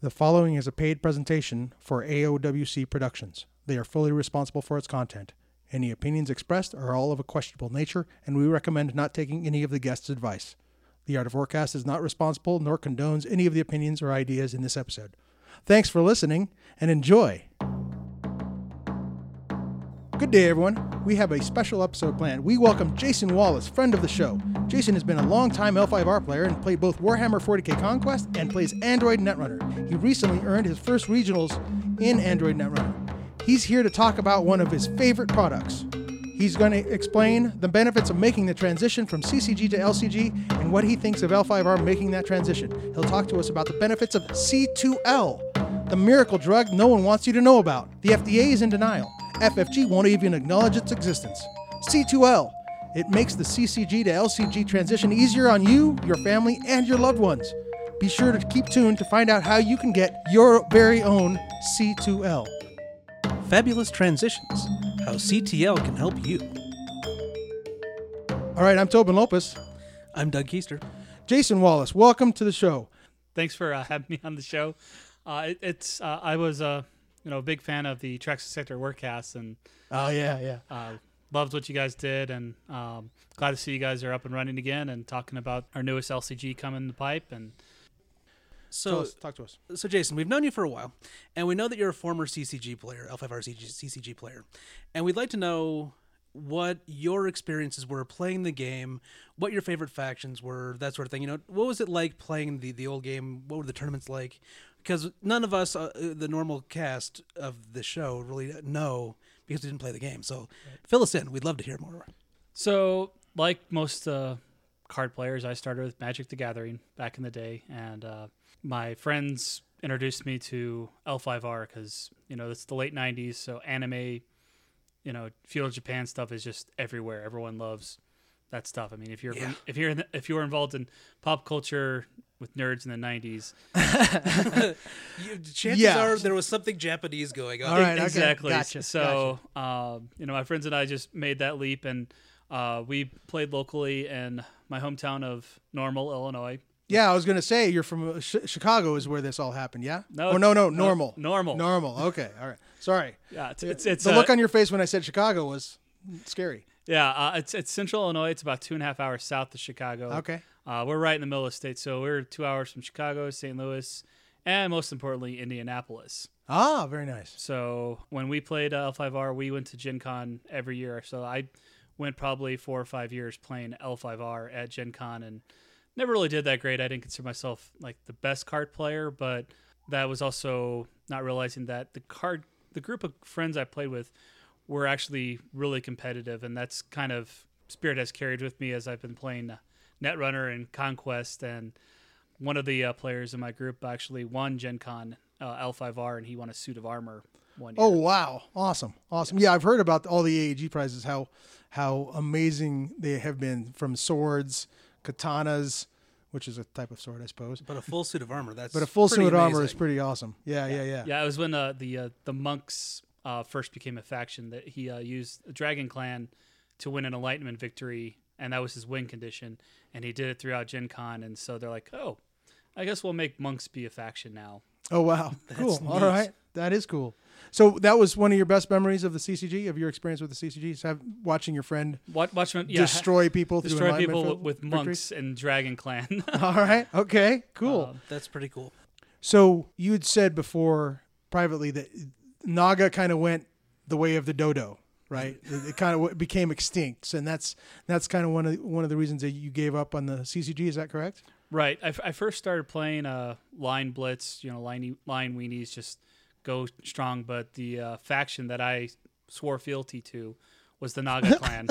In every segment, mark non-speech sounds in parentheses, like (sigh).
The following is a paid presentation for AOWC Productions. They are fully responsible for its content. Any opinions expressed are all of a questionable nature, and we recommend not taking any of the guests' advice. The Art of War Cast is not responsible nor condones any of the opinions or ideas in this episode. Thanks for listening and enjoy. Good day, everyone. We have a special episode planned. We welcome Jason Wallace, friend of the show. Jason has been a long-time L5R player and played both Warhammer 40k Conquest and plays Android Netrunner. He recently earned his first regionals in Android Netrunner. He's here to talk about one of his favorite products. He's going to explain the benefits of making the transition from CCG to LCG and what he thinks of L5R making that transition. He'll talk to us about the benefits of C2L, the miracle drug no one wants you to know about. The FDA is in denial. FFG won't even acknowledge its existence. C2L. It makes the CCG to LCG transition easier on you, your family, and your loved ones. Be sure to keep tuned to find out how you can get your very own C2L. Fabulous Transitions How C2L Can Help You. All right, I'm Tobin Lopez. I'm Doug Keister. Jason Wallace, welcome to the show. Thanks for uh, having me on the show. Uh, it, it's uh, I was uh, you know a big fan of the Traxis Sector Warcast and Oh, yeah, yeah. uh, loved what you guys did and um, glad to see you guys are up and running again and talking about our newest LCG coming in the pipe and So, us, talk to us. so Jason, we've known you for a while, and we know that you're a former CCG player, L5R CCG player, and we'd like to know what your experiences were playing the game, what your favorite factions were, that sort of thing. You know, what was it like playing the the old game? What were the tournaments like? Because none of us, uh, the normal cast of the show, really know because we didn't play the game. So, fill us in. We'd love to hear more. so like most uh, card players, I started with Magic the Gathering back in the day and uh, my friends introduced me to L5R because you know it's the late '90s, so anime, you know, feudal Japan stuff is just everywhere. Everyone loves that stuff. I mean, if you're Yeah. if you're in the, if you're involved in pop culture with nerds in the '90s, (laughs) You, chances Yeah. are there was something Japanese going on. All right, okay, exactly. gotcha, So, um, you know, my friends and I just made that leap, and uh, we played locally in my hometown of Normal, Illinois. Yeah, I was going to say you're from uh, Ch- Chicago is where this all happened, yeah? No, Oh, no, no, no, normal. normal. Normal. Okay. All right. Sorry. Yeah, it's it's, it's the uh, look on your face when I said Chicago was scary. yeah, uh, it's it's Central Illinois. It's about two and a half hours south of Chicago. Okay. Uh, we're right in the middle of the state, so we're two hours from Chicago, St. Louis, and most importantly, Indianapolis. Ah, very nice. So when we played uh, L5R, we went to Gen Con every year. So I went probably four or five years playing L5R at Gen Con and never really did that great. I didn't consider myself like the best card player, but that was also not realizing that the card, the group of friends I played with were actually really competitive. And that's kind of spirit has carried with me as I've been playing Netrunner and Conquest. And one of the uh, players in my group actually won Gen Con uh, L5R and he won a suit of armor one year. Oh wow, awesome, awesome. Yeah, I've heard about all the AEG prizes. How how amazing they have been from swords, katanas, which is a type of sword, I suppose. But a full suit of armor, that's But a full suit of armor is pretty awesome. Yeah, yeah, yeah. Yeah, it was when uh, the uh, the monks uh, first became a faction that he uh, used Dragon Clan to win an enlightenment victory, and that was his win condition. And he did it throughout Gen Con, and so they're like, "Oh, I guess we'll make monks be a faction now." Oh wow, (laughs) cool. All neat. right, that is cool. So that was one of your best memories of the CCG, of your experience with the CCG, is have watching your friend Watch, watch him, yeah, destroy people destroy enlightenment people vi- with monks and Dragon Clan. (laughs) (laughs) All right, okay, cool. Um, That's pretty cool. So you had said before privately that Naga kind of went the way of the dodo, right? it it kind of became extinct, and that's that's kind of one of the, one of the reasons that you gave up on the CCG. Is that correct? Right. I, f- I first started playing uh, line blitz, you know, line line weenies, just go strong. But the uh, faction that I swore fealty to was the Naga (laughs) clan.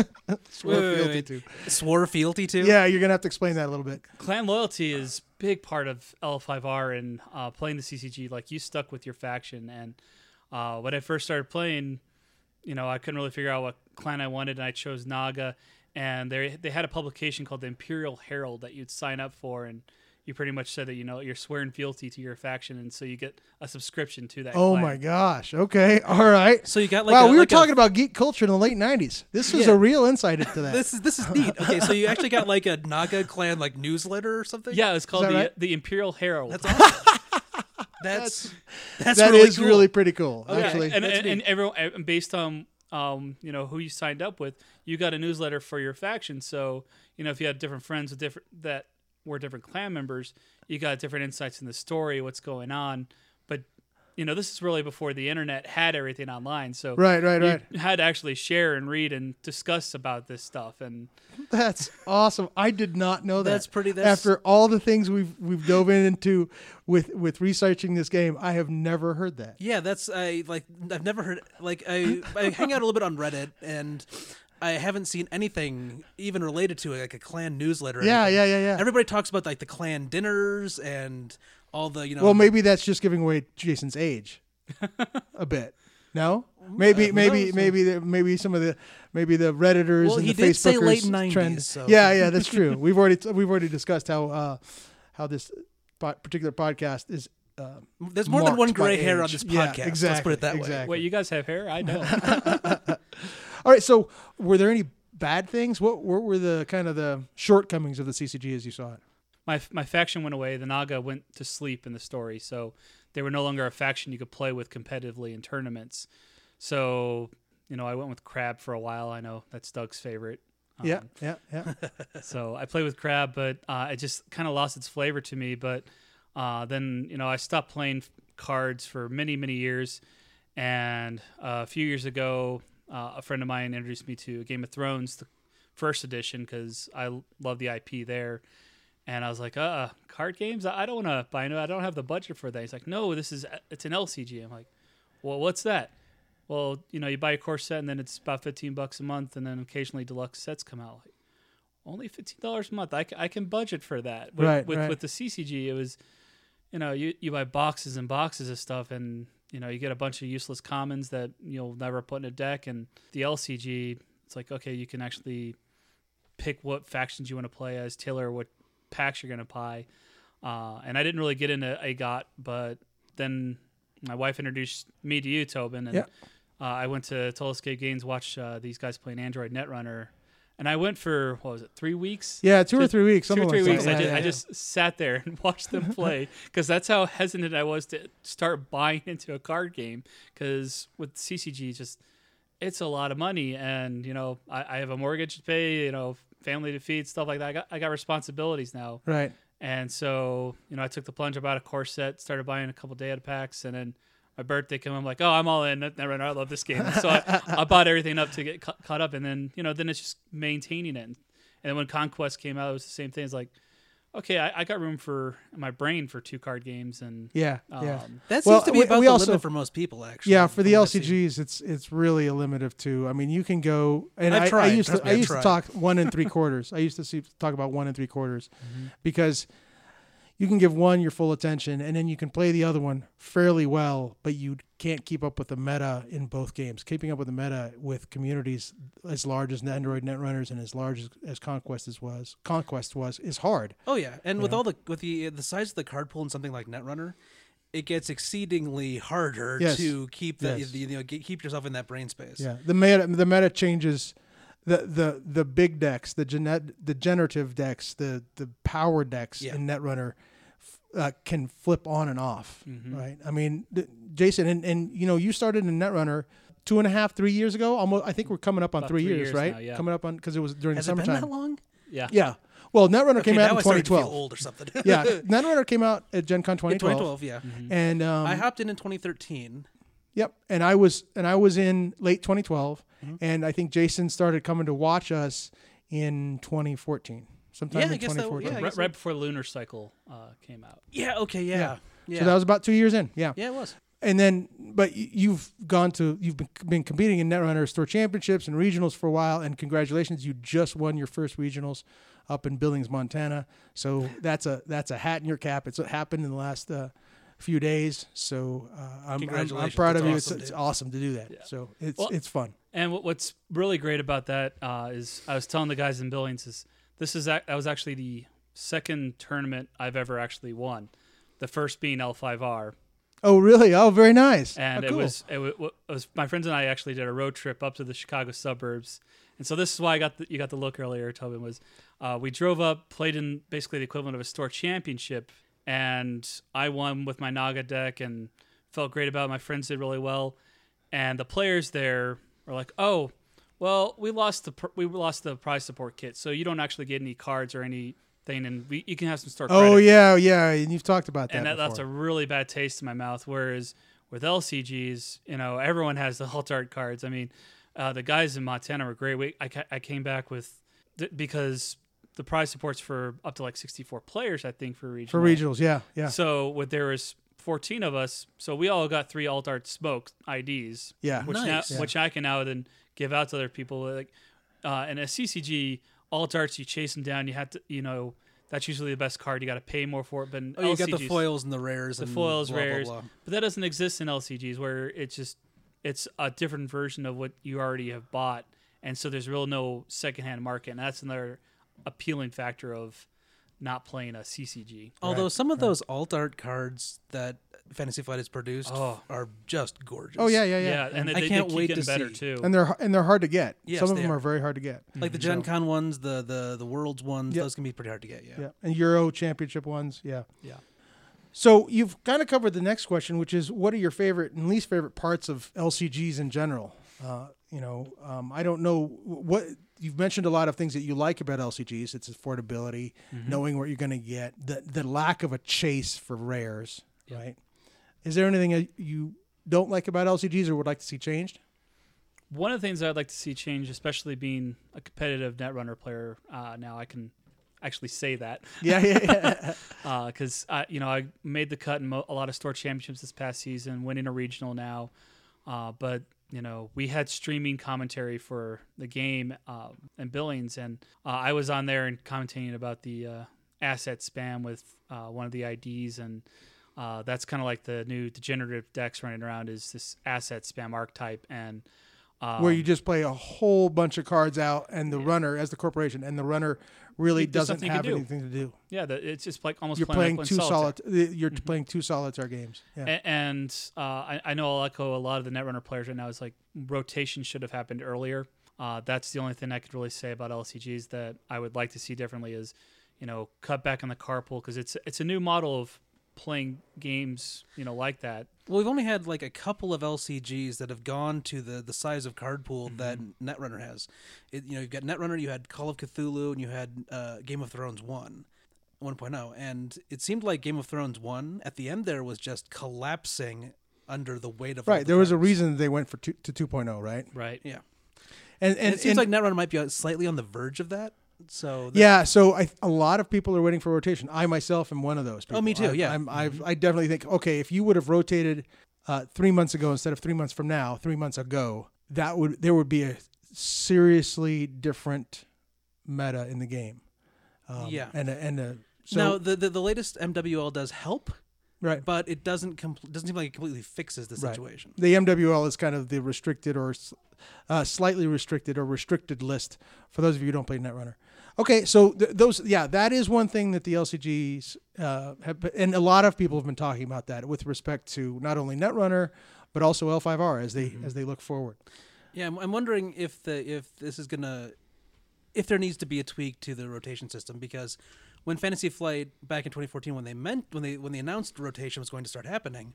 swore wait, fealty wait. to. Swore fealty too? Yeah, you're gonna have to explain that a little bit. clan loyalty is big part of L5R and uh, playing the CCG. Like you stuck with your faction, and uh, when I first started playing, you know, I couldn't really figure out what clan I wanted, and I chose Naga. And they they had a publication called the Imperial Herald that you'd sign up for, and you pretty much said that you know you're swearing fealty to your faction, and so you get a subscription to that. Oh clan. my gosh. Okay. (laughs) All right. So you got like wow, a, we were like a- talking about geek culture in the late '90s. This was Yeah. a real insight into that. (laughs) this is this is neat. Okay, so you actually got like a Naga clan like newsletter or something? Yeah, it's called the right? the Imperial Herald. That's awesome. (laughs) That's that's That really is cool. really pretty cool. Okay. Actually, and, that's and, and everyone based on um, you know who you signed up with, you got a newsletter for your faction. So you know if you had different friends with different that were different clan members, you got different insights in the story, what's going on. But you know this is really before the internet had everything online. So right, right, you right. had to actually share and read and discuss about this stuff and That's awesome. I did not know that. That's pretty- that's- After all the things we've we've dove into with with researching this game, I have never heard that. Yeah, that's I like I've never heard like I I hang out a little bit on Reddit and I haven't seen anything even related to it, like a clan newsletter. Yeah, anything. yeah, yeah, yeah. Everybody talks about like the clan dinners and all the you know. Well, maybe that's just giving away Jason's age (laughs) a bit. No, maybe, who maybe, knows? maybe, the, maybe some of the maybe the redditors Well, and he the did say Facebookers late 90s, trend. so- Yeah, yeah, that's true. (laughs) we've already we've already discussed how uh, how this po- particular podcast is. Uh, There's more than one gray hair on age. this Yeah, podcast. Let's put it that way. wait, you guys have hair? I don't. (laughs) All right, so were there any bad things? What, what were the kind of the shortcomings of the CCG as you saw it? My my faction went away. The Naga went to sleep in the story, so they were no longer a faction you could play with competitively in tournaments. So you know, I went with Crab for a while. I know that's Doug's favorite. Um, yeah, yeah, yeah. (laughs) So I played with Crab, but uh, it just kind of lost its flavor to me. But uh, then you know, I stopped playing cards for many many years, and uh, a few years ago, uh, a friend of mine introduced me to Game of Thrones, the first edition, because I l- love the IP there. And I was like, uh, uh card games? I don't want to buy. I don't have the budget for that. He's like, no, this is it's an LCG. I'm like, well, what's that? Well, you know, you buy a core set and then it's about 15 bucks a month, and then occasionally deluxe sets come out. Like, only fifteen dollars a month. I, c- I can budget for that. With, Right, with right. with the CCG, it was, you know, you you buy boxes and boxes of stuff, and you know you get a bunch of useless commons that you'll never put in a deck. And the LCG, it's like okay, you can actually pick what factions you want to play as, tailor what packs you're going to buy. Uh, and I didn't really get into AGOT, but then my wife introduced me to you, Tobin, and Yeah. uh, I went to Telescape Games, watch uh, these guys play an Android Netrunner, and I went for what was it, three weeks? Yeah, two or three weeks. Two or three weeks. that. I, just, yeah, I just sat there and (laughs) watched them play (laughs) because that's how hesitant I was to start buying (laughs) into a card game. Because with CCG, just it's a lot of money, and you know I, I have a mortgage to pay, you know, family to feed, stuff like that. I got I got responsibilities now, right. and so you know I took the plunge. I bought a core set, started buying a couple data packs, and then my birthday came. I'm like, oh, I'm all in. Never, I love this game. So I, I (laughs) bought everything up to get ca- caught up, and then you know then it's just maintaining it. And then when Conquest came out, it was the same thing. It's like, okay, I, I got room for my brain for two card games, and Yeah, um, yeah. That seems Well, to be we- about we the also- limit for most people, actually. Yeah, for the from what I've seen. LCGs, it's it's really a limit of two. I mean, you can go and I've I, I used Trust to me, I I've used to talk one and three (laughs) quarters. I used to see, talk about one and three quarters Mm-hmm. because you can give one your full attention and then you can play the other one fairly well, but you can't keep up with the meta in both games. Keeping up with the meta with communities as large as Android Netrunners and as large as, as Conquest is was Conquest was is hard. Oh yeah, and with know? all the with the the size of the card pool in something like Netrunner, it gets exceedingly harder Yes. to keep the, Yes. the you know keep yourself in that brain space. Yeah, the meta the meta changes. The, the the big decks, the genet, the generative decks, the the power decks Yeah. in Netrunner uh, can flip on and off, Mhm. right? I mean, th- Jason, and, and you know, you started in Netrunner two and a half, three years ago. Almost, I think we're coming up on three, three years, years right? now, yeah. Coming up on because it was during Has the it been summertime. that long? yeah, Yeah. Well, Netrunner Okay, came out now in I to feel 2012. old or something. yeah, (laughs) Netrunner came out at Gen Con in 2012. 2012, yeah. Mhm. And um, I hopped in in 2013. Yep, and I was and I was in late 2012, Mhm. and I think Jason started coming to watch us in 2014, sometime Yeah, I in guess that- 2014. yeah, I right, guess right before Lunar Cycle uh, came out. Yeah. Okay. Yeah. Yeah. Yeah. So that was about two years in. Yeah, yeah, it was. and then but you've gone to you've been, been competing in Netrunner Store Championships and regionals for a while, and congratulations, you just won your first regionals up in Billings, Montana. So that's a that's a hat in your cap. It's what happened in the last. Uh, few days so uh, I'm, I'm, I'm proud of you awesome, it's, it's awesome to do that Yeah. so it's Well- it's fun And what's really great about that uh, is I was telling the guys in Billings is this is that was actually the second tournament I've ever actually won. The first being L5R, Oh, really? Oh, very nice. and Oh, it cool. was it wa- wa- it was my friends and I actually did a road trip up to the Chicago suburbs, and so this is why I got the, you got the look earlier. Tobin was uh, we drove up, played in basically the equivalent of a store championship, and I won with my Naga deck and felt great about it. My friends did really well, and the players there were like, "Oh, well, we lost the pr- we lost the prize support kit, so you don't actually get any cards or anything, and we, you can have some store cards. Oh credit." yeah, yeah. And you've talked about that. and that, that's a really bad taste in my mouth. Whereas with LCGs, you know, everyone has the (laughs) alt art cards. I mean, uh, the guys in Montana were great. We, I, ca- I came back with th- because the prize supports for up to like 64 players, I think, for regional. for regionals. Yeah, yeah, So with there was 14 of us, so we all got three alt art smoke IDs, yeah. which Nice. now, Yeah. which I can now then give out to other people. Like, uh, and a CCG alt arts, you chase them down. You have to, you know, that's usually the best card. You got to pay more for it. But in Oh, you got the foils and the rares. The and foils, blah, blah, rares. blah. but that doesn't exist in LCGs where it's just it's a different version of what you already have bought, and so there's real no secondhand market, and that's another appealing factor of not playing a CCG. Although Right, some of right. those alt art cards that Fantasy Flight has produced Oh. are just gorgeous. Oh yeah, yeah, Yeah, yeah. and they, I they, can't they keep wait to better see. too. And they're and they're hard to get. Yes, Some of them are. are very hard to get. Like the mm-hmm. Gen Con ones, the the the Worlds ones, Yep. those can be pretty hard to get. Yeah. Yeah, and Euro Championship ones. Yeah. Yeah. So you've kind of covered the next question, which is what are your favorite and least favorite parts of LCGs in general? Uh, you know, um, I don't know what you've mentioned a lot of things that you like about LCGs. It's affordability, Mm-hmm. knowing what you're going to get, the the lack of a chase for rares, Yeah. right? Is there anything that you don't like about LCGs or would like to see changed? One of the things I'd like to see change, especially being a competitive netrunner player, uh, now I can actually say that Yeah, yeah, yeah. (laughs) because I, you know, I made the cut in mo- a lot of store championships this past season, winning a regional now. Uh, but you know, we had streaming commentary for the game um, and Billings, and uh, I was on there and commenting about the uh, asset spam with uh, one of the IDs, and uh, that's kind of like the new degenerative decks running around is this asset spam archetype, and um, Where you just play a whole bunch of cards out, and the runner, as the corporation, and the runner really doesn't have do. anything to do. yeah, the, it's just like almost You're playing, playing two solitaire. solid. You're playing two solitaire games. Yeah. And uh, I, I know I'll echo a lot of the netrunner players right now. Is like rotation should have happened earlier. Uh, that's the only thing I could really say about LCGs that I would like to see differently. Is you know cut back on the card pool because it's it's a new model of playing games you know like that. Well, we've only had like a couple of LCGs that have gone to the the size of card pool Mm-hmm. that Netrunner has. It, you know, you've got Netrunner, you had Call of Cthulhu, and you had uh, Game of Thrones one. 1.0 and it seemed like Game of Thrones 1 at the end there was just collapsing under the weight of right the There was a reason they went for two, to 2.0, right? Right. yeah And and, and, it seems and- like Netrunner might be slightly on the verge of that so yeah. So I, a lot of people are waiting for rotation. I myself am one of those. People. Oh, me too, I, yeah. I'm, I've, I definitely think okay, if you would have rotated uh, three months ago instead of three months from now, three months ago, that would there would be a seriously different meta in the game. Um, Yeah. And a, and a, so now the, the the latest MWL does help right. but it doesn't compl- doesn't seem like it completely fixes the Right. situation The MWL is kind of the restricted or uh, slightly restricted or restricted list for those of you who don't play Netrunner. Okay, so th- those, yeah, that is one thing that the LCGs uh, have, and a lot of people have been talking about that with respect to not only Netrunner but also L5R as they as they look forward. Yeah, I'm, I'm wondering if the if this is gonna if there needs to be a tweak to the rotation system because when Fantasy Flight back in 2014 when they meant when they when they announced rotation was going to start happening,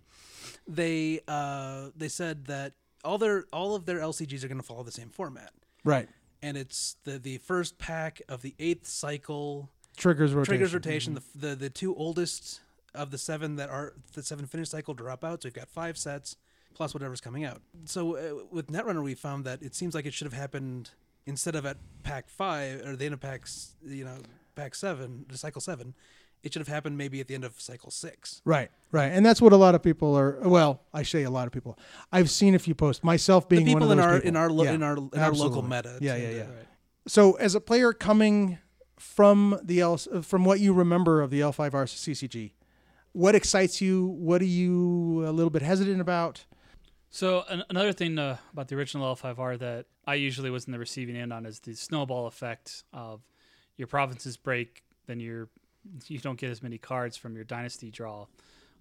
they uh, they said that all their all of their LCGs are going to follow the same format, Right. And it's the the first pack of the eighth cycle Triggers rotation. triggers rotation. The, the the two oldest of the seven that are the seven finish cycle dropouts. we've got five sets plus whatever's coming out. So uh, with Netrunner, we found that it seems like it should have happened instead of at pack five or the end of packs, you know, pack seven, the cycle seven. It should have happened maybe at the end of cycle six. Right, right, and that's what a lot of people are. Well, I say a lot of people. I've seen a few posts, myself The being one people of in those our people. in our lo- Yeah, in our in our local meta. Yeah, tend yeah, yeah. Right. So, as a player coming from the L, from what you remember of the L5R CCG, what excites you? What are you a little bit hesitant about? So an- another thing uh, about the original L5R that I usually was in the receiving end on is the snowball effect of your provinces break, then you're you don't get as many cards from your dynasty draw,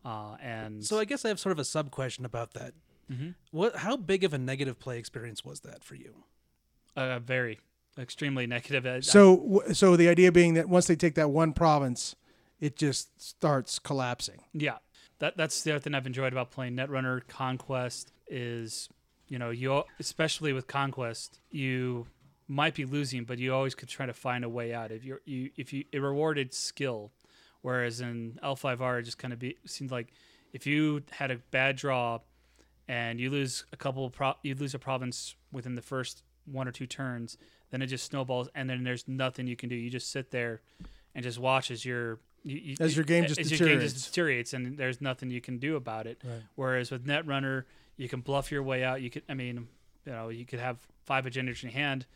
uh, and So I guess I have sort of a sub question about that. Mhm. What? How big of a negative play experience was that for you? uh, very extremely negative. I- I- So, so the idea being that once they take that one province, it just starts collapsing. Yeah, that that's the other thing I've enjoyed about playing Netrunner Conquest is, you know, you especially with Conquest, you might be losing, but you always could try to find a way out. If you're, you if you it rewarded skill, whereas in L5R it just kind of be seemed like if you had a bad draw and you lose a couple of pro, you lose a province within the first one or two turns, then it just snowballs, and then there's nothing you can do. You just sit there and just watch as your you, you, As your game just as your game just deteriorates. deteriorates, and there's nothing you can do about it. Right. Whereas with Netrunner, you can bluff your way out. You could, I mean, you know, you could have five agendas in your hand,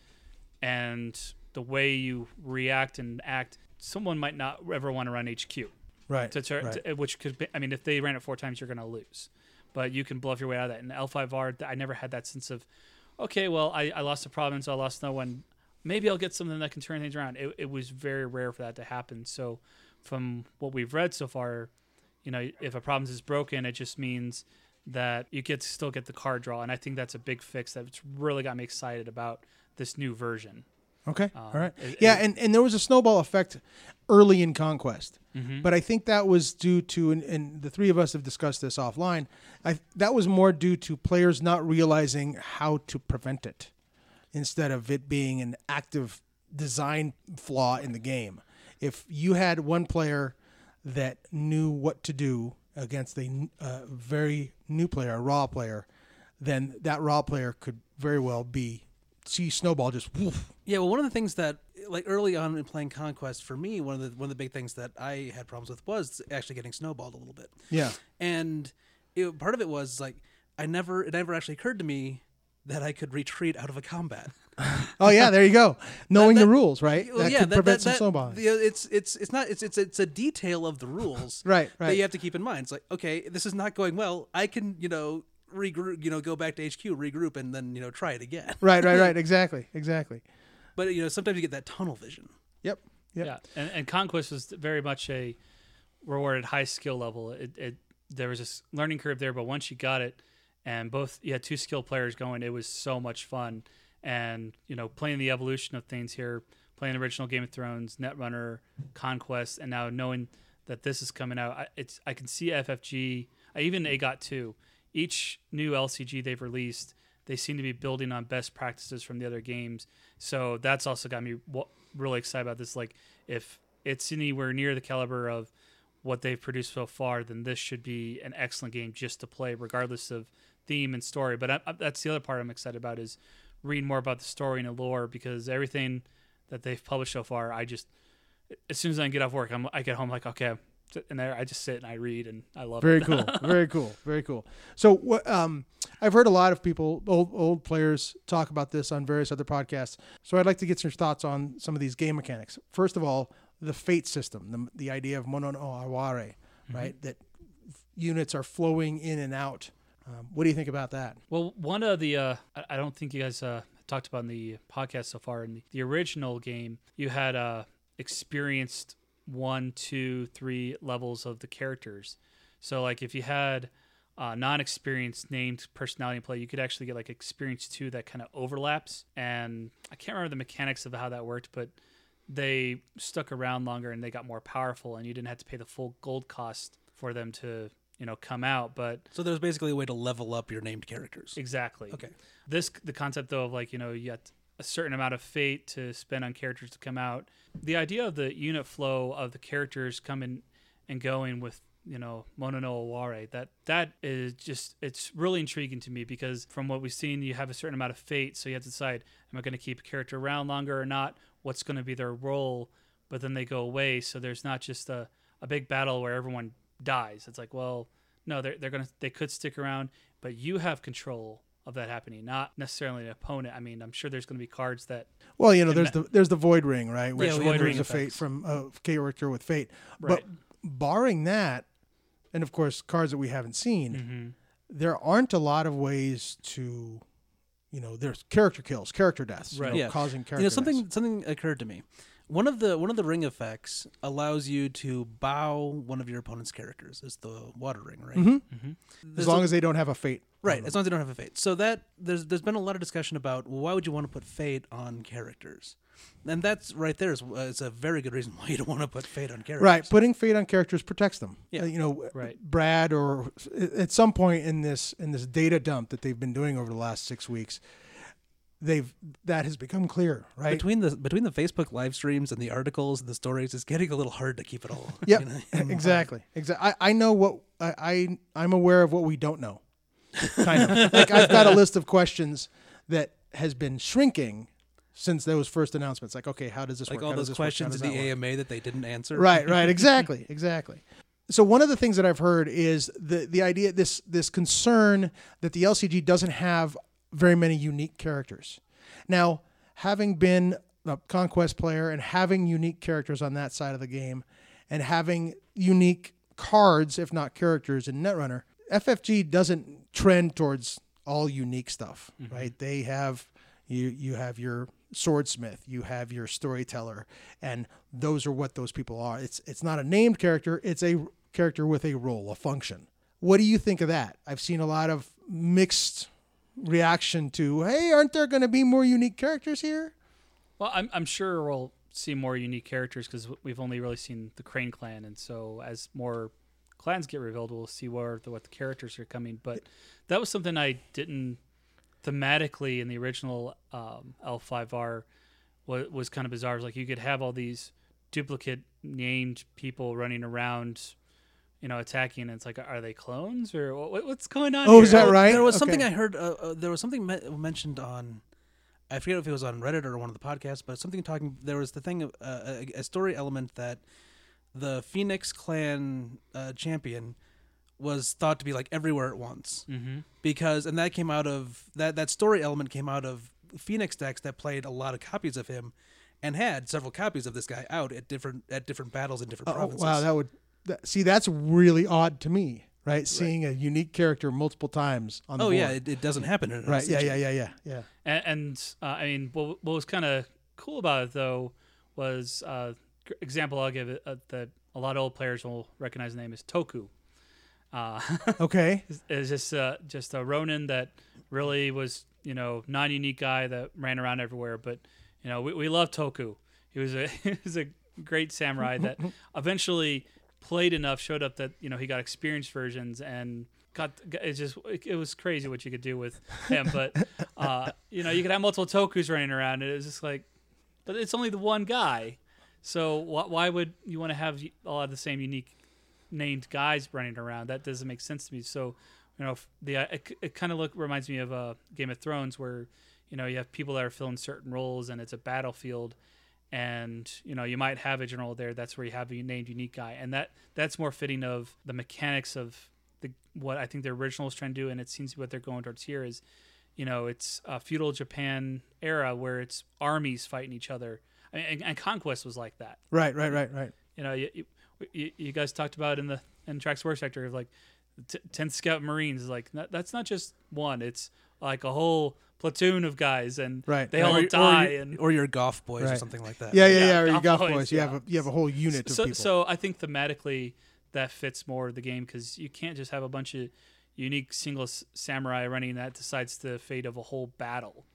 and the way you react and act, someone might not ever want to run HQ. Right. To, right. to- which could, be, I mean, if they ran it four times, you're going to lose. But you can bluff your way out of that. And L5R, I never had that sense of, okay, well, I, I lost a province, I lost no one. Maybe I'll get something that can turn things around. It, it was very rare for that to happen. So, from what we've read so far, you know, if a province is broken, it just means that you get to still get the card draw. And I think that's a big fix that's really got me excited about this new version. Okay. Um, All right. it- yeah, it- and, and there was a snowball effect early in Conquest. Mhm. But I think that was due to, and, and the three of us have discussed this offline. I that was more due to players not realizing how to prevent it, instead of it being an active design flaw in the game. If you had one player that knew what to do against a a very new player, a raw player, then that raw player could very well be see snowball just woof. Yeah, well, one of the things that, like early on in playing Conquest, for me, one of the one of the big things that I had problems with was actually getting snowballed a little bit. Yeah. And it, part of it was like I never, it never actually occurred to me that I could retreat out of a combat. (laughs) Oh yeah, there you go. Knowing the that- rules, right? Well, that yeah, could that, prevent that, some snowballing. the- it's it's it's not it's it's it's a detail of the rules, (laughs) Right, right? That you have to keep in mind. It's like okay, this is not going well. I can you know regroup, you know, go back to HQ, regroup, and then you know try it again. (laughs) Right, right, right. (laughs) Exactly, exactly. But you know, sometimes you get that tunnel vision. Yep. Yep. Yeah, and, and conquest was very much a rewarded high skill level. It, it there was this learning curve there, but once you got it, and both you had two skilled players going, it was so much fun. And you know, playing the evolution of things here, playing the original Game of Thrones, Netrunner, Conquest, and now knowing that this is coming out, I, it's I can see FFG, I even got two, each new LCG they've released. They seem to be building on best practices from the other games, so that's also got me really excited about this. Like, if it's anywhere near the caliber of what they've produced so far, then this should be an excellent game just to play, regardless of theme and story. But I, I, that's the other part I'm excited about is reading more about the story and the lore because everything that they've published so far, I just as soon as I get off work, I'm I get home like okay, and there I just sit and I read and I love it. Very it. cool. (laughs) Very cool. Very cool. So, what? Um, I've heard a lot of people, old old players, talk about this on various other podcasts. So, I'd like to get your thoughts on some of these game mechanics. First of all, the fate system, the, the idea of mono no aware, right? That units are flowing in and out. Um, what do you think about that? Well, one of the uh, I- I don't think you guys uh, talked about in the podcast so far. In the, the original game, you had uh, experienced one, two, three levels of the characters. So, like if you had uh, non-experienced named personality in play, you could actually get like experience two that kind of overlaps. And I can't remember the mechanics of how that worked, but they stuck around longer and they got more powerful, and you didn't have to pay the full gold cost for them to you know come out. But So there's basically a way to level up your named characters. exactly, Okay. this the concept though of like you know you got a certain amount of fate to spend on characters to come out. The idea of the unit flow of the characters coming and going with you know mono no aware that that is just it's really intriguing to me because from what we've seen you have a certain amount of fate so you have to decide am i going to keep a character around longer or not? What's going to be their role? But then they go away so there's not just a, a big battle where everyone dies. It's like well no they're, they're gonna they could stick around but you have control of that happening not necessarily an opponent i mean i'm sure there's going to be cards that Well, you know, there's the there's the void ring, right? Which Yeah, void ring a fate effects. from a character with fate. Right. But barring that, and of course cards that we haven't seen, mm-hmm. there aren't a lot of ways to, you know, there's character kills, character deaths, you Right. know, Yeah. causing character. you know something deaths. something occurred to me one of the one of the ring effects allows you to bow one of your opponent's characters it's the water ring right Mhm. As long a- as they don't have a fate, right as long as they don't have a fate so that there's there's been a lot of discussion about well, why would you want to put fate on characters And that's right there is uh, it's a very good reason (laughs) why you don't want to put fate on characters. Right, putting fate on characters protects them. Yeah. Uh, you know, Right. Brad or at some point in this in this data dump that they've been doing over the last six weeks, they've that has become clear, right? Between the between the Facebook live streams and the articles and the stories, it's getting a little hard to keep it all. yeah, (laughs) you know, (laughs) exactly. Exactly. I, I know what I, I I'm aware of what we don't know. Kind of (laughs) like I've got a list of questions that has been shrinking since those first announcements. Like, okay, how does this Like work? all How those this work? How questions in the work? AMA that they didn't answer. Right, right, exactly, exactly. So one of the things that I've heard is the the idea this this concern that the LCG doesn't have very many unique characters. Now, having been a conquest player and having unique characters on that side of the game, and having unique cards, if not characters, in Netrunner, FFG doesn't trend towards all unique stuff, mm-hmm. right? They have you you have your swordsmith, you have your storyteller, and those are what those people are. It's it's not a named character, it's a character with a role, a function. What do you think of that? I've seen a lot of mixed reaction to, hey, aren't there going to be more unique characters here? Well, I'm I'm sure we'll see more unique characters because we've only really seen the Crane clan, and so as more clans get revealed, we'll see where the, what the characters are coming. But that was something I didn't thematically in the original um, L5R was, was kind of bizarre. It was like you could have all these duplicate named people running around, you know, attacking, and it's like, are they clones or what, what's going on? Oh, here? is that right? There was Okay. something I heard. Uh, uh, there was something me- mentioned on. I forget if it was on Reddit or one of the podcasts, but something talking. There was the thing of uh, a, a story element that the Phoenix Clan uh, champion was thought to be like everywhere at once Mm-hmm. because, and that came out of that that story element came out of Phoenix decks that played a lot of copies of him, and had several copies of this guy out at different at different battles in different Oh, provinces. wow, that would that, see that's really odd to me, right? Seeing a unique character multiple times on the oh yeah, it, it doesn't happen in right. Yeah, yeah, yeah, yeah, yeah. And, and uh, I mean, what, what was kind of cool about it though was uh, example I'll give it uh, that a lot of old players will recognize the name is Toku. Uh, (laughs) Okay. is- is just uh, just a Ronin that really was you know non-unique guy that ran around everywhere, but you know we, we love Toku. He was a (laughs) he was a great samurai that (laughs) eventually played enough, showed up that you know he got experienced versions and got it's just it, it was crazy what you could do with him. But (laughs) uh, you know you could have multiple Tokus running around. And it was just like, but it's only the one guy. So wh- why would you want to have a lot of the same unique named guys running around? That doesn't make sense to me. So you know the uh, it, it kind of look reminds me of uh, Game of Thrones where you know you have people that are filling certain roles and it's a battlefield and you know you might have a general there that's where you have a named unique guy. And that that's more fitting of the mechanics of the what i think the original is trying to do and it seems to be what they're going towards here is you know it's a feudal japan era where it's armies fighting each other. I mean, and, and conquest was like that. Right, right, right, right. you know you, you, you- guys talked about in the in tracks Work sector of like t- 10th Scout Marines is like that's not just one. It's like a whole platoon of guys and Right, they right. all die or, your- and or your Goff Boyz or something like that. Yeah, yeah, Yeah, yeah. Or you golf Goff Boyz, boys. You have a you have a whole unit of so, people. so I think thematically that fits more the game because you can't just have a bunch of unique single samurai running that decides the fate of a whole battle.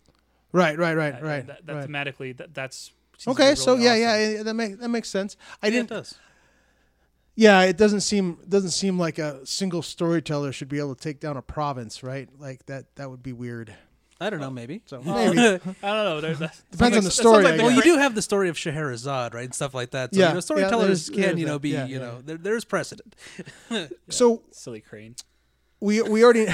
right, right, right, Uh, right. That, that right. thematically, that that's Okay, be so yeah, awesome. yeah, yeah, that makes that makes sense. I Yeah, didn't. does. Yeah, it doesn't seem doesn't seem like a single storyteller should be able to take down a province, right? Like that that would be weird. I don't know, oh, maybe. So (laughs) maybe I don't know. there- (laughs) that- Depends on the that sounds story, I the Well, you do have the story of Scheherazade, right, and stuff like that. So Yeah, you know, yeah, storytellers there's- can, there's you know, that. be, Yeah, you yeah. know, there, there's precedent. (laughs) so silly crane. we we already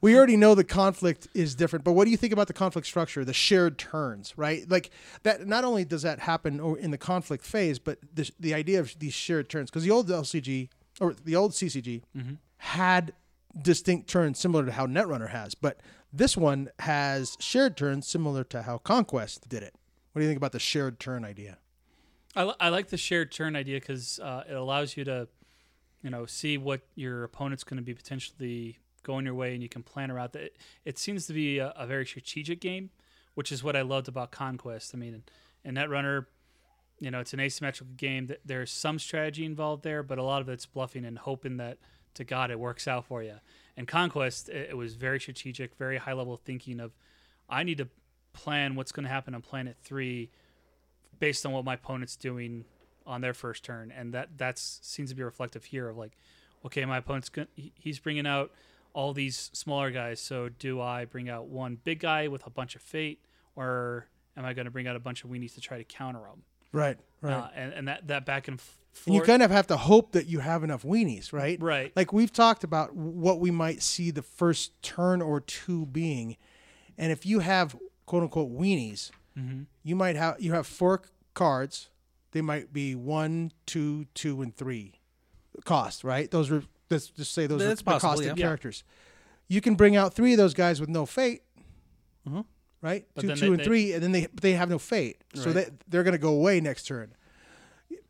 we already know the conflict is different, but what do you think about the conflict structure, the shared turns, right? Like that. Not only does that happen o- in the conflict phase, but the the idea of these shared turns, because the old LCG or the old CCG mm-hmm. had distinct turns similar to how Netrunner has, but this one has shared turns similar to how Conquest did it. What do you think about the shared turn idea? I, I like the shared turn idea because uh, it allows you to, you know, see what your opponent's going to be potentially going your way, and you can plan around that. It, it seems to be a, a very strategic game, which is what I loved about Conquest. I mean, in Netrunner, you know, it's an asymmetrical game. That There's some strategy involved there, but a lot of it's bluffing and hoping that to God it works out for you. And Conquest, it, it was very strategic, very high level thinking of, I need to plan what's going to happen on planet three based on what my opponent's doing on their first turn, and that that's seems to be reflective here of like, okay, my opponent's going he's bringing out all these smaller guys. So do I bring out one big guy with a bunch of fate, or am I going to bring out a bunch of weenies to try to counter them? Right, right. Uh, and and that that back and f- And you kind of have to hope that you have enough weenies, right? Right. Like we've talked about what we might see the first turn or two being, and if you have quote unquote weenies, Mm-hmm. you might have you have four cards. They might be one, two, two, and three cost. Right? Those are let's just say those That's are the possible, cost of yeah. characters. You can bring out three of those guys with no fate. Mhm. Right, But two, two, they- and they- three, and then they they have no fate, so Right. that they're going to go away next turn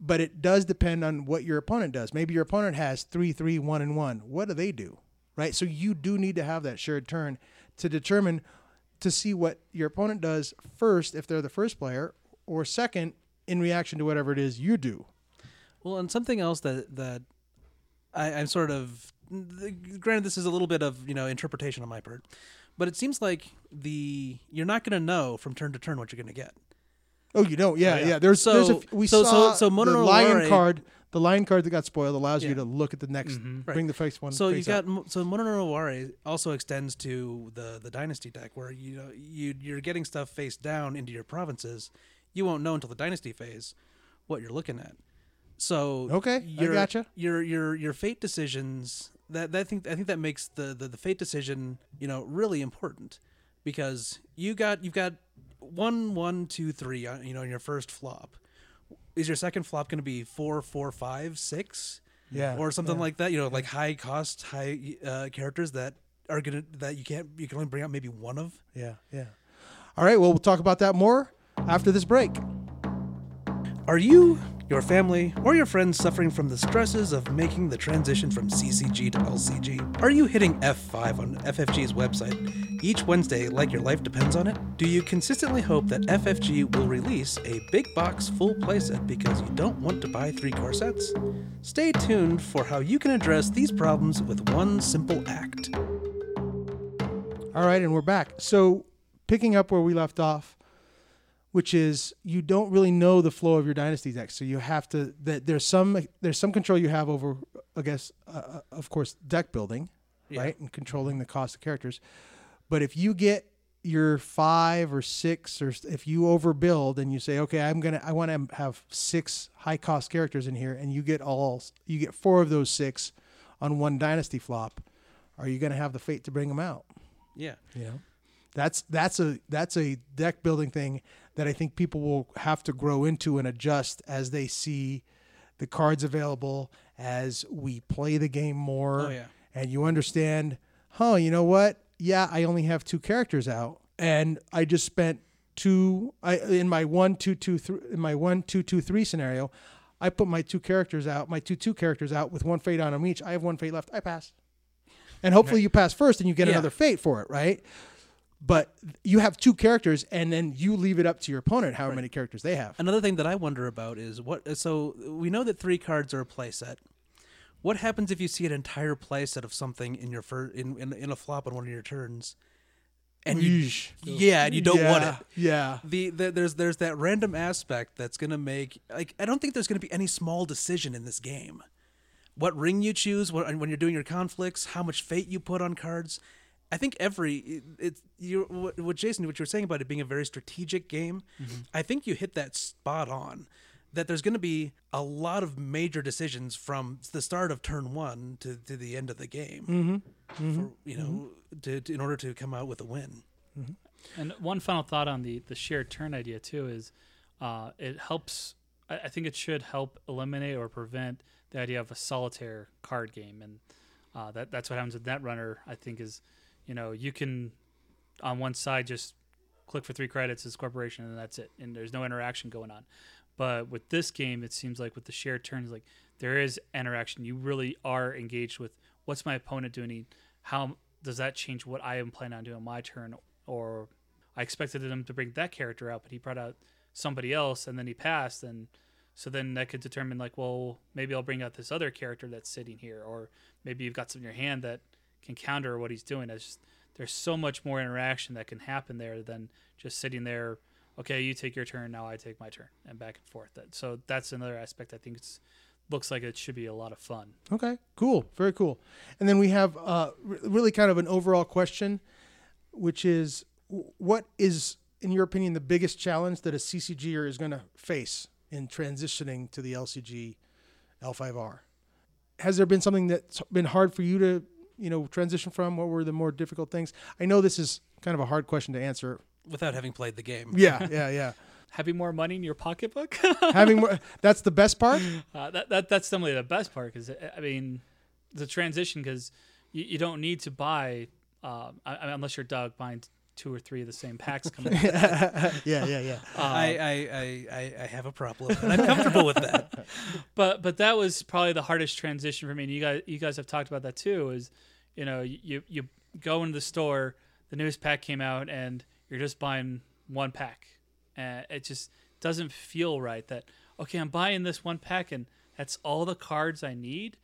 but it does depend on what your opponent does. Maybe your opponent has three, three, one, and one. What do they do? Right. So you do need to have that shared turn to determine to see what your opponent does first, if they're the first player, or second in reaction to whatever it is you do. Well, and something else that that I, I'm sort of granted this is a little bit of you know interpretation on my part, but it seems like the you're not going to know from turn to turn what you're going to get. Oh, you don't? Yeah, Yeah. yeah. There's, So- there's a, f- we so- saw so- so the Mononoke lion Warrior- card. The lion card that got spoiled allows you to look at the next, Mhm. bring the face one. So you got up. Mo- so mono no aware also extends to the the dynasty deck where you know you you're getting stuff face down into your provinces. You won't know until the dynasty phase what you're looking at. So Okay, I your, gotcha. Your your your fate decisions that, that I think I think that makes the, the the fate decision you know really important because you got you've got one one two three you know in your first flop. Is your second flop going to be four four five six? yeah, or something yeah. like that. You know, like high cost, high uh, characters that are gonna that you can't you can only bring out maybe one of. Yeah, yeah. All right. Well, we'll talk about that more after this break. Are you, your family, or your friends suffering from the stresses of making the transition from CCG to LCG? Are you hitting F5 on FFG's website each Wednesday like your life depends on it? Do you consistently hope that FFG will release a big box full playset because you don't want to buy three core sets? Stay tuned for how you can address these problems with one simple act. All right, and we're back. So, picking up where we left off, which is you don't really know the flow of your dynasty deck, so you have to. That there's some there's some control you have over, I guess, uh, uh, of course, deck building, Yeah. right, and controlling the cost of characters. But if you get your five or six, or if you overbuild and you say, okay, I'm gonna, I want to have six high cost characters in here, and you get all, you get four of those six on one dynasty flop, are you gonna have the fate to bring them out? Yeah. You know, that's that's a that's a deck building thing that I think people will have to grow into and adjust as they see the cards available as we play the game more. Oh, yeah. And you understand, huh? You know what? Yeah, I only have two characters out, and I just spent two. I in my one two two three in my one two two three scenario. I put my two characters out, my two two characters out with one fate on them each. I have one fate left. I pass and hopefully you pass first and you get Yeah. another fate for it, right? But you have two characters, and then you leave it up to your opponent how many characters they have. Another thing that I wonder about is what. So we know that three cards are a playset. What happens if you see an entire playset of something in your fir- in, in in a flop on one of your turns, and you yeah, and you don't want Yeah, it. Yeah. The, the there's there's that random aspect that's gonna make like I don't think there's gonna be any small decision in this game. What ring you choose when, when you're doing your conflicts, how much fate you put on cards. I think every it, it's you what, what Jason what you were saying about it being a very strategic game. I think you hit that spot on. That there's going to be a lot of major decisions from the start of turn one to, to the end of the game. Mm-hmm. For, you know, to, to in order to come out with a win. And one final thought on the the shared turn idea too is, uh, it helps. I, I think it should help eliminate or prevent the idea of a solitaire card game, and uh, that that's what happens with Netrunner. I think is, you know, you can on one side just click for three credits as corporation, and that's it, and there's no interaction going on. But with this game, it seems like with the shared turns, like there is interaction. You really are engaged with what's my opponent doing. How does that change what I am planning on doing on my turn? Or I expected him to bring that character out, but he brought out somebody else, and then he passed, and so then that could determine like, well, maybe I'll bring out this other character that's sitting here, or maybe you've got some in your hand that can counter what he's doing. That's just there's so much more interaction that can happen there than just sitting there. Okay, you take your turn. Now I take my turn, and back and forth. That so that's another aspect. I think it's looks like it should be a lot of fun. Okay, cool, very cool. And then we have uh, really kind of an overall question, which is, what is, in your opinion, the biggest challenge that a CCGer is going to face in transitioning to the LCG L5R? Has there been something that's been hard for you to, you know, transition from? What were the more difficult things? I know this is kind of a hard question to answer. Without having played the game. Yeah, yeah, yeah. (laughs) Having more money in your pocketbook. (laughs) Having more, that's the best part. Uh, that, that that's definitely the best part because I mean, the transition because you, you don't need to buy um, I, I- unless you're Doug buying two or three of the same packs coming. out. yeah, yeah, yeah. I, I, I, I, I have a problem, and I'm comfortable with that. but but that was probably the hardest transition for me. And you guys you guys have talked about that too. Is you know you you go into the store, the newest pack came out, and you're just buying one pack, and it just doesn't feel right. That okay, I'm buying this one pack, and that's all the cards I need.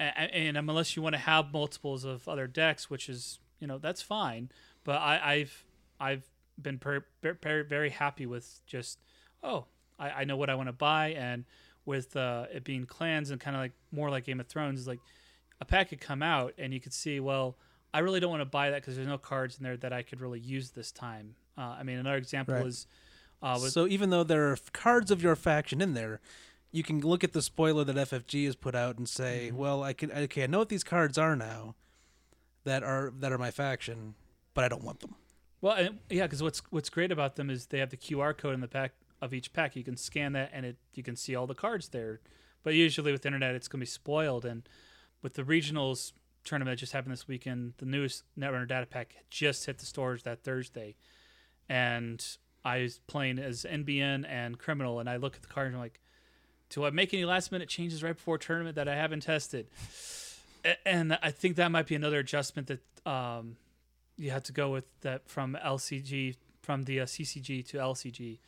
And, and unless you want to have multiples of other decks, which is you know that's fine. But I, I've I've been per, per, very happy with just oh I, I know what I want to buy and with uh, it being clans and kind of like more like Game of Thrones is like a pack could come out and you could see well I really don't want to buy that because there's no cards in there that I could really use this time. Uh, I mean another example Right. is uh, was so even though there are cards of your faction in there, you can look at the spoiler that FFG has put out and say, "Well, I can okay, I know what these cards are now, that are that are my faction, but I don't want them." Well, and, yeah, because what's what's great about them is they have the QR code in the pack of each pack. You can scan that, and it you can see all the cards there. But usually with internet, it's going to be spoiled. And with the regionals tournament that just happened this weekend, the newest Netrunner data pack just hit the stores that Thursday, and I was playing as NBN and Criminal, and I look at the card and I'm like, do I make any last minute changes right before tournament that I haven't tested? And I think that might be another adjustment that um, you had to go with that from LCG from the uh, CCG to LCG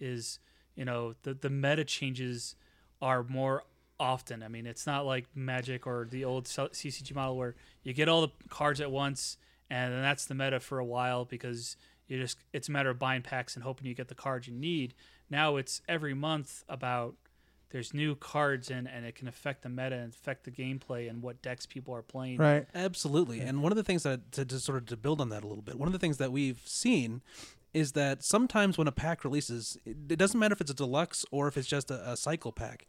is you know the the meta changes are more often. I mean, it's not like Magic or the old CCG model where you get all the cards at once and then that's the meta for a while because you just it's a matter of buying packs and hoping you get the cards you need. Now it's every month about there's new cards in and it can affect the meta and affect the gameplay and what decks people are playing. Right. Absolutely. And one of the things that to, to sort of to build on that a little bit, one of the things that we've seen is that sometimes when a pack releases, it, it doesn't matter if it's a deluxe or if it's just a, a cycle pack,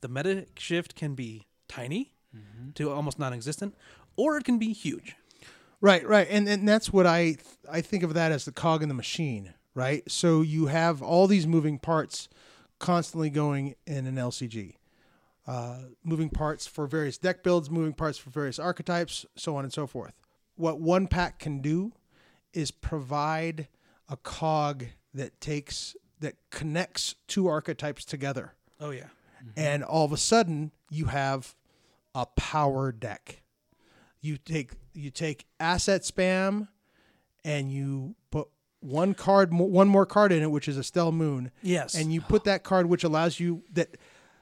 the meta shift can be tiny mm-hmm. to almost non-existent, or it can be huge. Right, right, and and that's what I I think of that as the cog in the machine, right? So you have all these moving parts constantly going in an LCG, uh, moving parts for various deck builds, moving parts for various archetypes, so on and so forth. What one pack can do is provide a cog that takes that connects two archetypes together Oh yeah. and all of a sudden you have a power deck. You take you take asset spam, and you put one card, one more card in it, which is Estelle Moon. Yes. and you put that card, which allows you that.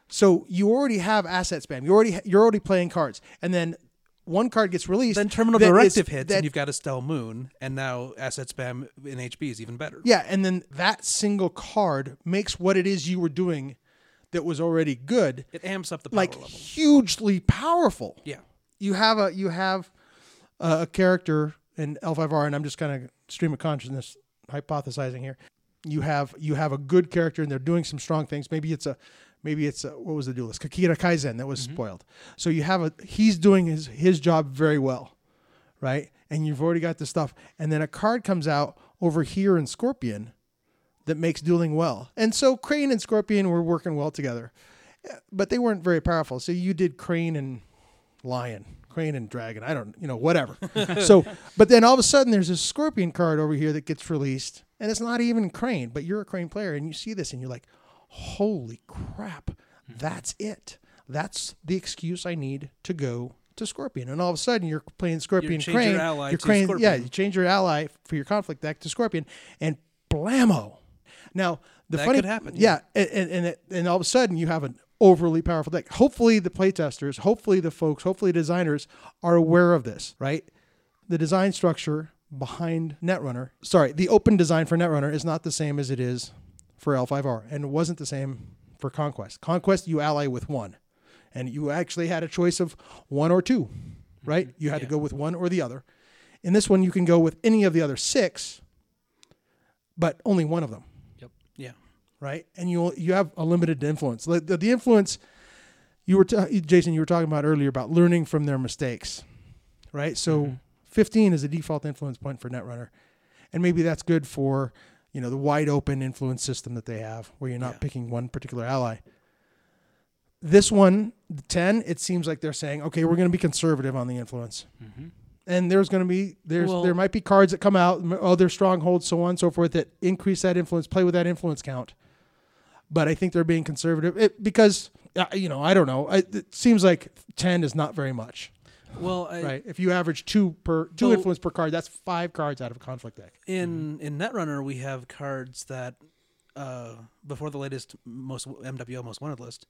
So you already have asset spam. You already you're already playing cards, and then one card gets released. then terminal that is- directive hits, that- and you've got Estelle Moon, and now asset spam in HB is even better. Yeah, and then that single card makes what it is you were doing that was already good, It amps up the power like level. hugely powerful. Yeah. you have a you have a, a character in L5R, and I'm just kind of stream of consciousness hypothesizing here. You have you have a good character, and they're doing some strong things. Maybe it's a maybe it's a, what was the duelist Kakita Kaezin that was mm-hmm. spoiled. So you have a he's doing his his job very well, right? And you've already got the stuff, and then a card comes out over here in Scorpion that makes dueling well. And so Crane and Scorpion were working well together, but they weren't very powerful. So you did Crane and lion, crane and dragon. I don't, you know, whatever. (laughs) so, but then all of a sudden there's a scorpion card over here that gets released, and it's not even crane, but you're a crane player, and you see this, and you're like, holy crap, that's it. That's the excuse I need to go to scorpion. And all of a sudden you're playing scorpion change your crane. ally you're to crane, Scorpion. yeah. You change your ally for your conflict deck to scorpion, and blammo. Now the That funny could happen, yeah, and and and, and all of a sudden you have an overly powerful deck. Hopefully the playtesters, hopefully the folks, hopefully designers are aware of this, right? the design structure behind Netrunner, sorry, the open design for Netrunner is not the same as it is for L5R, and it wasn't the same for Conquest. Conquest, you ally with one, and you actually had a choice of one or two, mm-hmm. right? You had to go with one or the other. In this one, you can go with any of the other six, but only one of them Yep. Yeah. Right? And you you have a limited influence. Like, The, the influence you were ta- Jason, you were talking about earlier about learning from their mistakes, right? So 15 is a default influence point for Netrunner, and maybe that's good for you know the wide open influence system that they have, where you're not Yeah. picking one particular ally. This one, the 10, it seems like they're saying, okay, we're going to be conservative on the influence Mm-hmm. and there's going to be there's Well- there might be cards that come out other strongholds so on and so forth that increase that influence play with that influence count but i think they're being conservative. It, because uh, you know i don't know. I, it seems like 10 is not very much. Well, I, right? If you average two per two Well- influence per card that's five cards out of a conflict deck. In in Netrunner we have cards that uh, before the latest most MWL most wanted list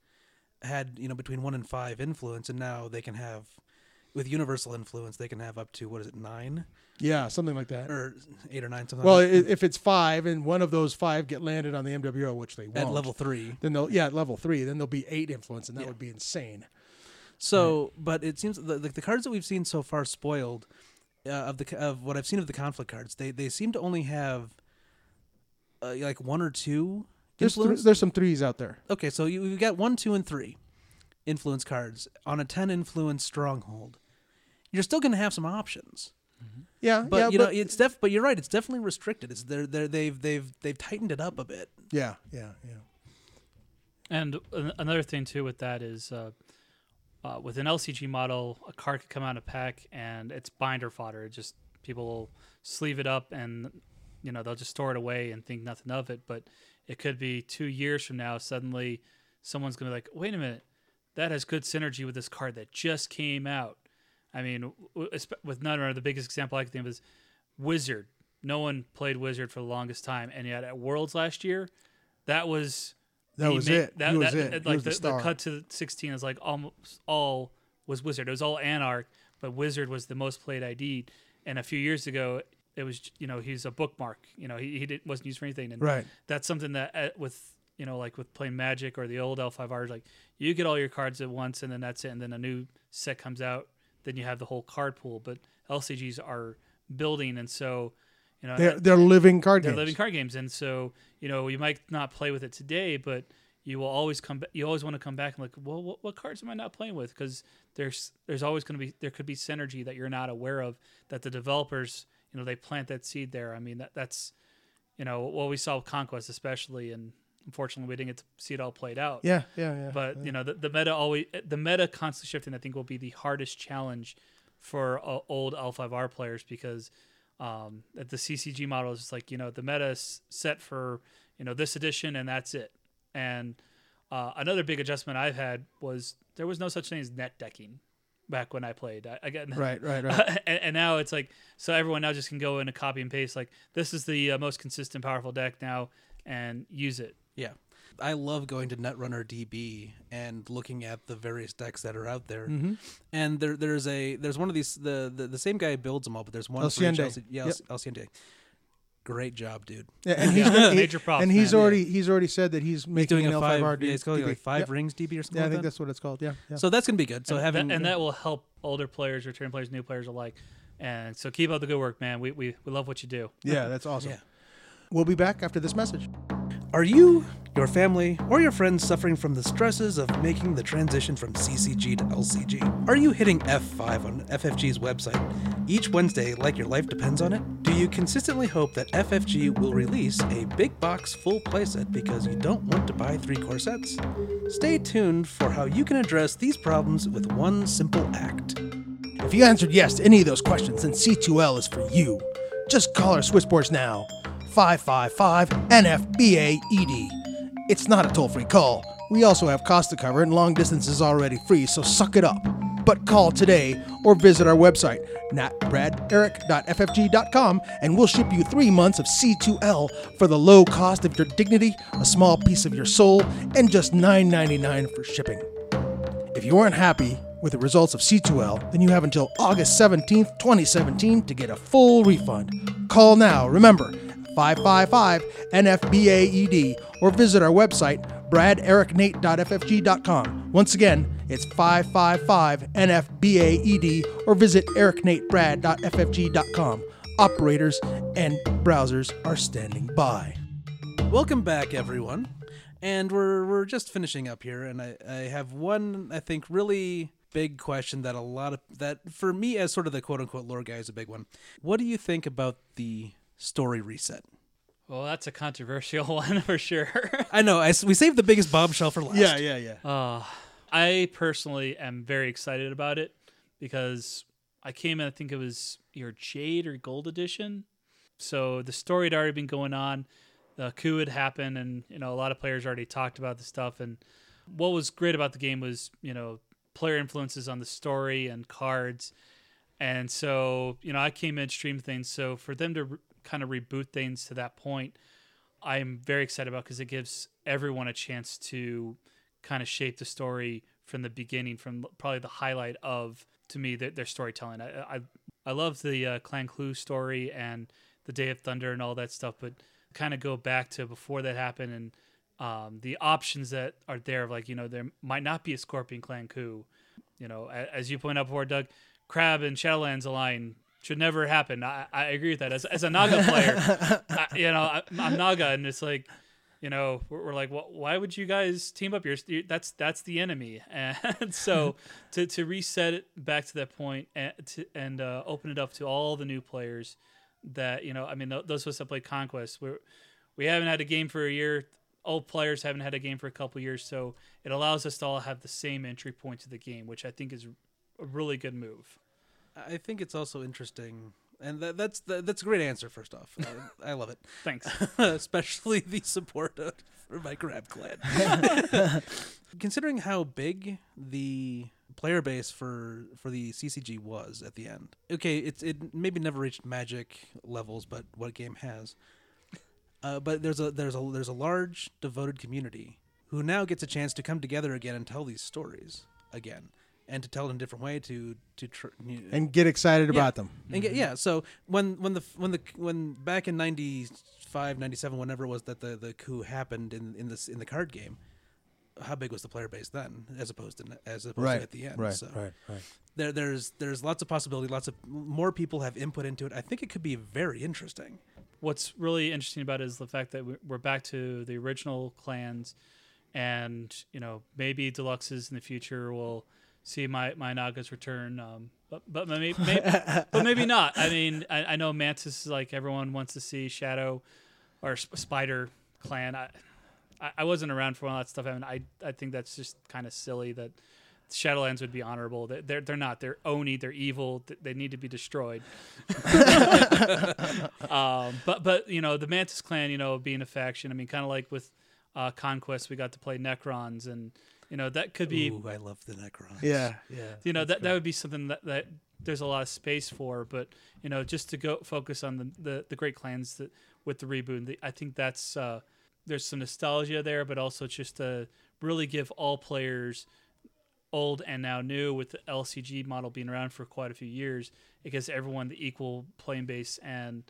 had you know between one and five influence, and now they can have with universal influence they can have up to what is it nine yeah something like that or eight or nine something. well like if it's five and one of those five get landed on the MWL which they won't at level three. then they'll yeah at level three then there'll be eight influence and that Yeah. would be insane So, but it seems the, the the cards that we've seen so far spoiled uh, of the of what I've seen of the conflict cards, they they seem to only have uh, like one or two there's, th- there's some threes out there okay, so you, we've got one, two, and three influence cards on a ten influence stronghold. You're still going to have some options, yeah but yeah you know it's def. But you're right; it's definitely restricted. It's they're, they're they've they've they've tightened it up a bit. yeah yeah yeah And an- another thing too with that is, uh, uh, with an LCG model, a card could come out of a pack and it's binder fodder. It just people will sleeve it up and you know they'll just store it away and think nothing of it. But it could be two years from now, suddenly someone's gonna be like, wait a minute, that has good synergy with this card that just came out. I mean, with Netrunner, the biggest example I can think of is Wizard. No one played Wizard for the longest time, and yet at Worlds last year, that was That was made- it. That, was that- it. Like was the, the, the cut to 16 is like almost all was Wizard. It was all Anarch, but Wizard was the most played ID. And a few years ago, it was you know he's a bookmark. You know he, he didn't, wasn't used for anything. And right. that's something that uh, with you know like with playing Magic or the old L5R, like you get all your cards at once and then that's it. And then a new set comes out, then you have the whole card pool. But LCGs are building, and so you know They're they're living card they're games. living card games, and so you know you might not play with it today, but you will always come back. You always want to come back and like, well, what, what cards am I not playing with? Because there's there's always going to be there could be synergy that you're not aware of that the developers you know they plant that seed there. I mean that that's you know what we saw with Conquest especially, and unfortunately we didn't get to see it all played out. yeah, yeah, yeah. But yeah. you know the, the meta always the meta constantly shifting. I think will be the hardest challenge for uh, old L5R players because um, at the CCG model is just like you know the meta is set for you know this edition and that's it. And uh, another big adjustment I've had was there was no such thing as net decking back when I played. I, I got (laughs) right, right, right. (laughs) and, and now it's like so everyone now just can go in and copy and paste like this is the uh, most consistent powerful deck now and use it. Yeah. I love going to Netrunner DB and looking at the various decks that are out there. Mm-hmm. And there, there's a there's one of these the, the the same guy builds them all, but there's one for each LC, yeah, Yep. Al- Alsciende. Great job, dude. (laughs) Yeah, and he's Yeah, gonna, he- major props, and he's man. already he's already said that he's He's making doing an a L5R five, D- yeah, it's called DB. like five Yep. rings DB or something. Yeah, I think that. that's what it's called. Yeah, yeah. So that's gonna be good. So and having that, and that will help older players, return players, new players alike. And so keep up the good work, man. We we, we love what you do. yeah, that's awesome. Yeah. We'll be back after this message. Are you, your family, or your friends suffering from the stresses of making the transition from CCG to LCG? Are you hitting F5 on FFG's website each Wednesday like your life depends on it? Do you consistently hope that FFG will release a big box full playset because you don't want to buy three core sets? Stay tuned for how you can address these problems with one simple act. If you answered yes to any of those questions, then C2L is for you. Just call our switchboards now 555 NFBAED. It's not a toll free call. We also have cost to cover and long distance is already free, so suck it up. But call today or visit our website, natbraderic.ffg.com, and we'll ship you three months of C2L for the low cost of your dignity, a small piece of your soul, and just $9.99 for shipping. If you aren't happy, with the results of C2L, then you have until August 17th, 2017 to get a full refund. Call now, remember, 555 NFBAED, or visit our website, bradericnate.ffg.com. Once again, it's 555 NFBAED, or visit ericnatebrad.ffg.com. Operators and browsers are standing by. Welcome back, everyone. And we're we're just finishing up here, and I, I have one I think really big question that a lot of that for me as sort of the quote unquote lore guy is a big one. What do you think about the story reset? Well, that's a controversial (laughs) one for sure. I know I s we saved the biggest bombshell for last. yeah, yeah. Yeah. Uh, I personally am very excited about it because I came in, I think it was your Jade or Gold edition. So the story had already been going on. The coup had happened, and you know a lot of players already talked about the stuff. And what was great about the game was you know player influences on the story and cards. And so you know I came in stream things. So for them to re- kind of reboot things to that point, I'm very excited about because it gives everyone a chance to kind of shape the story from the beginning, from probably the highlight of to me their, their storytelling. I I, I love the uh, Clan Coup story and the Day of Thunder and all that stuff, but kind of go back to before that happened and um, the options that are there. Like you know there might not be a Scorpion Clan coup. You know, as you point out before, Doug, Crab and Shadowlands align should never happen. I, I agree with that. As, as a Naga player, (laughs) I, you know, I, I'm Naga, and it's like, you know, we're, we're like, well, why would you guys team up? You're, you that's that's the enemy, (laughs) and so to, to reset it back to that point and to, and uh, open it up to all the new players that you know, I mean, those of us that play Conquest, we we haven't had a game for a year. Old players haven't had a game for a couple years, so it allows us to all have the same entry point to the game, which I think is a really good move. I think it's also interesting, and that, that's that, that's a great answer. First off, I, (laughs) I love it, Thanks. (laughs) especially the support of, for my Crab Clan. (laughs) Considering how big the player base for for the CCG was at the end, okay, it's it maybe never reached Magic levels, but what game has? Uh, but there's a there's a there's a large devoted community who now gets a chance to come together again and tell these stories again, and to tell it in a different way to to tr- And get excited about them. and get, yeah, so when when the when the when back in 95, 97, whenever it was that the, the coup happened in in this in the card game, how big was the player base then, as opposed to as opposed to at the end? so right, right. there there's there's lots of possibility, lots of more people have input into it. I think it could be very interesting. what's really interesting about it is the fact that we- we're back to the original clans, and you know maybe deluxes in the future will see my my Nagas return. Um, but but maybe, maybe but maybe not. I mean, I, I know Mantis is like everyone wants to see Shadow or Sp- Spider clan. I, I wasn't around for all that stuff. I mean, I I think that's just kind of silly that. Shadowlands would be honorable. They- They're they're not. They're Oni. They're evil. They need to be destroyed. (laughs) um, but but you know the Mantis clan, you know, being a faction. I mean, kind of like with uh, Conquest, we got to play Necrons, and you know that could be Ooh, I love the Necrons. Yeah, yeah. you know that that would be something that, that there's a lot of space for. But you know, just to go focus on the the, the great clans that with the reboot, the, I think that's uh, there's some nostalgia there, but also just to really give all players old and now new with the LCG model being around for quite a few years. It gives everyone the equal playing base, and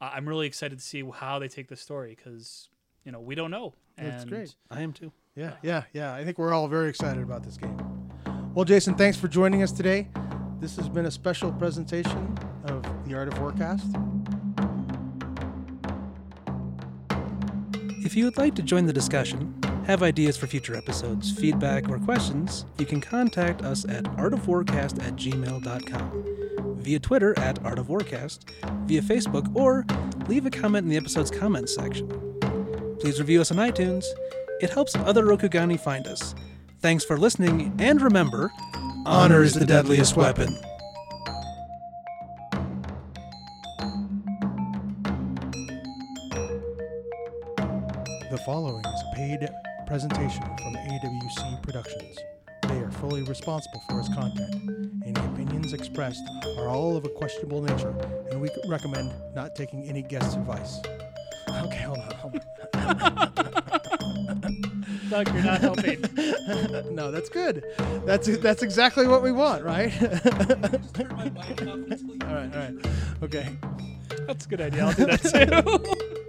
I- I'm really excited to see how they take the story because you know we don't know. That's And great. I am too. Yeah, yeah, yeah. I think we're all very excited about this game. Well, Jason, thanks for joining us today. This has been a special presentation of the Art of War Cast. If you would like to join the discussion, have ideas for future episodes, feedback, or questions, you can contact us at artofwarcast at gmail.com, via Twitter at artofwarcast, via Facebook, or leave a comment in the episode's comments section. Please review us on iTunes. It helps other Rokugani find us. Thanks for listening, and remember, honor is the deadliest weapon. The following is a paid presentation from AWC Productions. They are fully responsible for its content. Any opinions expressed are all of a questionable nature, and we recommend not taking any guest advice. (laughs) Okay, hold on. Hold on. (laughs) Doug, you're not helping. (laughs) no, that's good. That's that's exactly what we want, right? (laughs) all right, all right. Okay. That's a good idea. I'll do that too. (laughs)